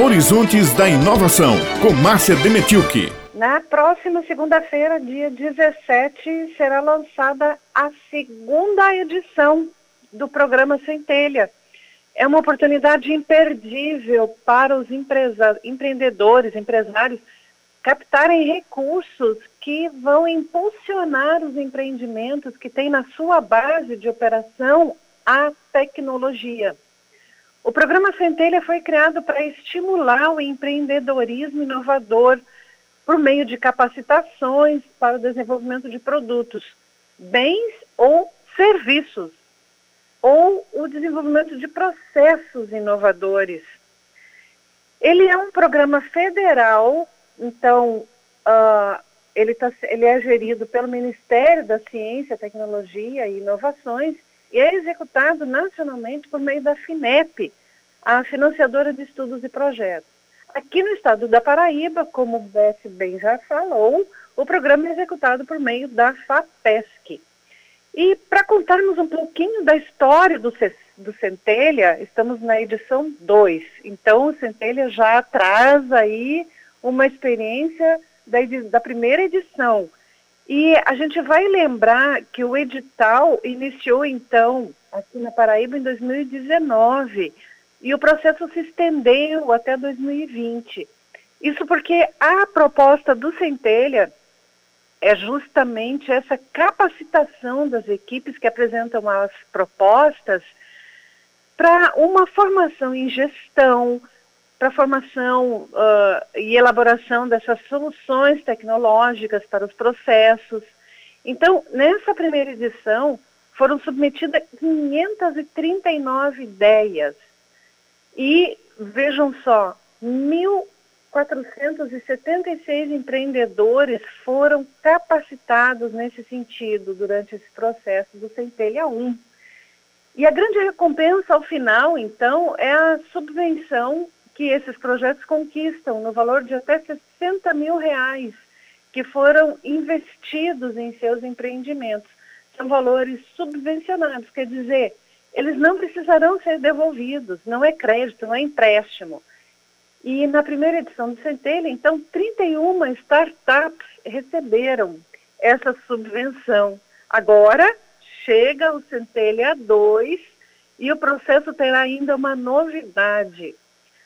Horizontes da Inovação, com Márcia Demetilke. Na próxima segunda-feira, dia 17, será lançada a segunda edição do programa Centelha. É uma oportunidade imperdível para os empreendedores, empresários, captarem recursos que vão impulsionar os empreendimentos que têm na sua base de operação a tecnologia. O programa Centelha foi criado para estimular o empreendedorismo inovador por meio de capacitações para o desenvolvimento de produtos, bens ou serviços, ou o desenvolvimento de processos inovadores. Ele é um programa federal, então uh, ele, tá, ele é gerido pelo Ministério da Ciência, Tecnologia e Inovações e é executado nacionalmente por meio da FINEP, a financiadora de estudos e projetos. Aqui no estado da Paraíba, como o Beth bem já falou, o programa é executado por meio da FAPESC. E para contarmos um pouquinho da história do, do Centelha, estamos na edição 2. Então, o Centelha já traz aí uma experiência da, da primeira edição. E a gente vai lembrar que o edital iniciou, então, aqui na Paraíba em 2019 e o processo se estendeu até 2020. Isso porque a proposta do Centelha é justamente essa capacitação das equipes que apresentam as propostas para uma formação em gestão, para formação uh, e elaboração dessas soluções tecnológicas para os processos. Então, nessa primeira edição, foram submetidas 539 ideias. E vejam só, 1.476 empreendedores foram capacitados nesse sentido durante esse processo do Centelha 1. E a grande recompensa ao final, então, é a subvenção que esses projetos conquistam no valor de até 60 mil reais que foram investidos em seus empreendimentos. São valores subvencionados, quer dizer, eles não precisarão ser devolvidos, não é crédito, não é empréstimo. E na primeira edição do Centelha, então, 31 startups receberam essa subvenção. Agora chega o Centelha 2 e o processo terá ainda uma novidade.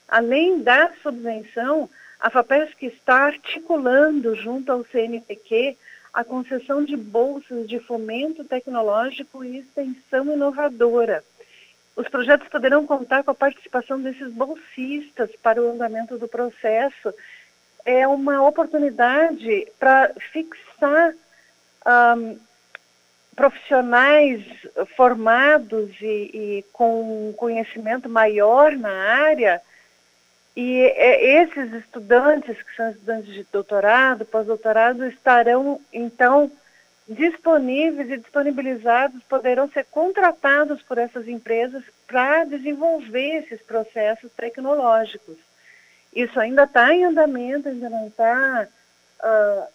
Além da subvenção, a FAPESC está articulando junto ao CNPq a concessão de bolsas de fomento tecnológico e extensão inovadora. Os projetos poderão contar com a participação desses bolsistas para o andamento do processo. É uma oportunidade para fixar um, profissionais formados e, e com conhecimento maior na área e é, esses estudantes, que são estudantes de doutorado, pós-doutorado, estarão, então, disponíveis e disponibilizados, poderão ser contratados por essas empresas para desenvolver esses processos tecnológicos. Isso ainda está em andamento, ainda não está uh,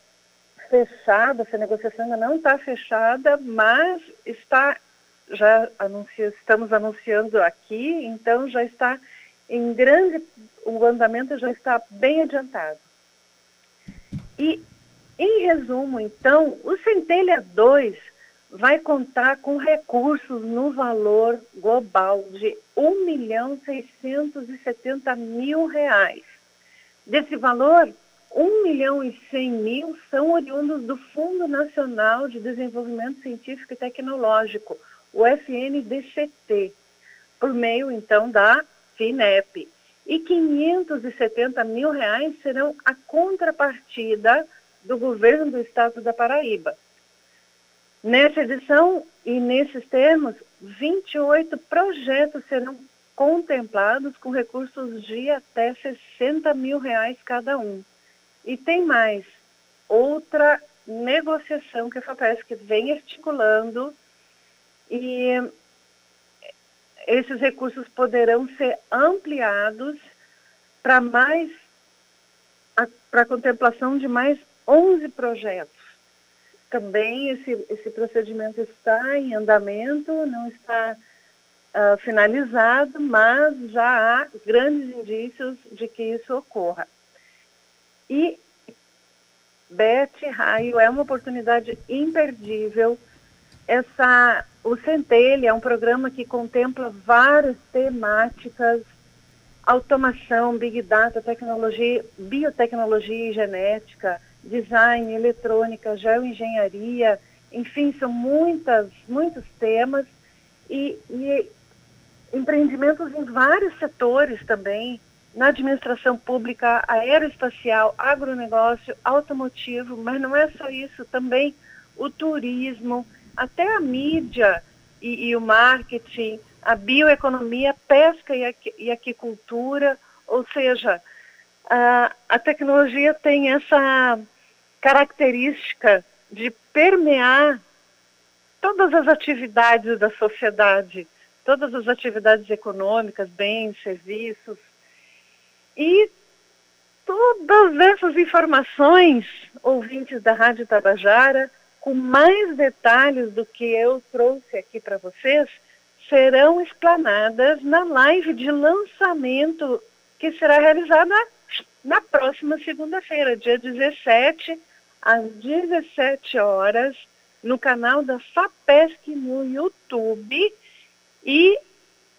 fechado, essa negociação ainda não está fechada, mas está, já anuncia, estamos anunciando aqui, então já está em grande, o andamento já está bem adiantado. E, em resumo, então, o Centelha 2 vai contar com recursos no valor global de 1 milhão 670 mil reais. Desse valor, 1 milhão e 100 mil são oriundos do Fundo Nacional de Desenvolvimento Científico e Tecnológico, o FNDCT, por meio, então, da FINEP. E 570 mil reais serão a contrapartida do governo do estado da Paraíba. Nessa edição e nesses termos, 28 projetos serão contemplados com recursos de até 60 mil reais cada um. E tem mais, outra negociação que a FAPESC vem articulando e esses recursos poderão ser ampliados para mais para a contemplação de mais 11 projetos. Também esse, esse procedimento está em andamento, não está uh, finalizado, mas já há grandes indícios de que isso ocorra. E Beth Raio é uma oportunidade imperdível. Essa, o Centelha é um programa que contempla várias temáticas, automação, big data, tecnologia, biotecnologia e genética, design, eletrônica, geoengenharia, enfim, são muitas, muitos temas e, e empreendimentos em vários setores também, na administração pública, aeroespacial, agronegócio, automotivo, mas não é só isso, também o turismo, até a mídia e, e o marketing, a bioeconomia, pesca e, e aquicultura, ou seja, a, a tecnologia tem essa característica de permear todas as atividades da sociedade, todas as atividades econômicas, bens, serviços. E todas essas informações, ouvintes da Rádio Tabajara, com mais detalhes do que eu trouxe aqui para vocês, serão explanadas na live de lançamento que será realizada na próxima segunda-feira, dia 17, às 17 horas, no canal da FAPESC no YouTube. E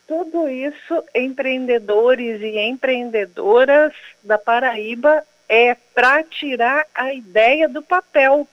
tudo isso, empreendedores e empreendedoras da Paraíba, é para tirar a ideia do papel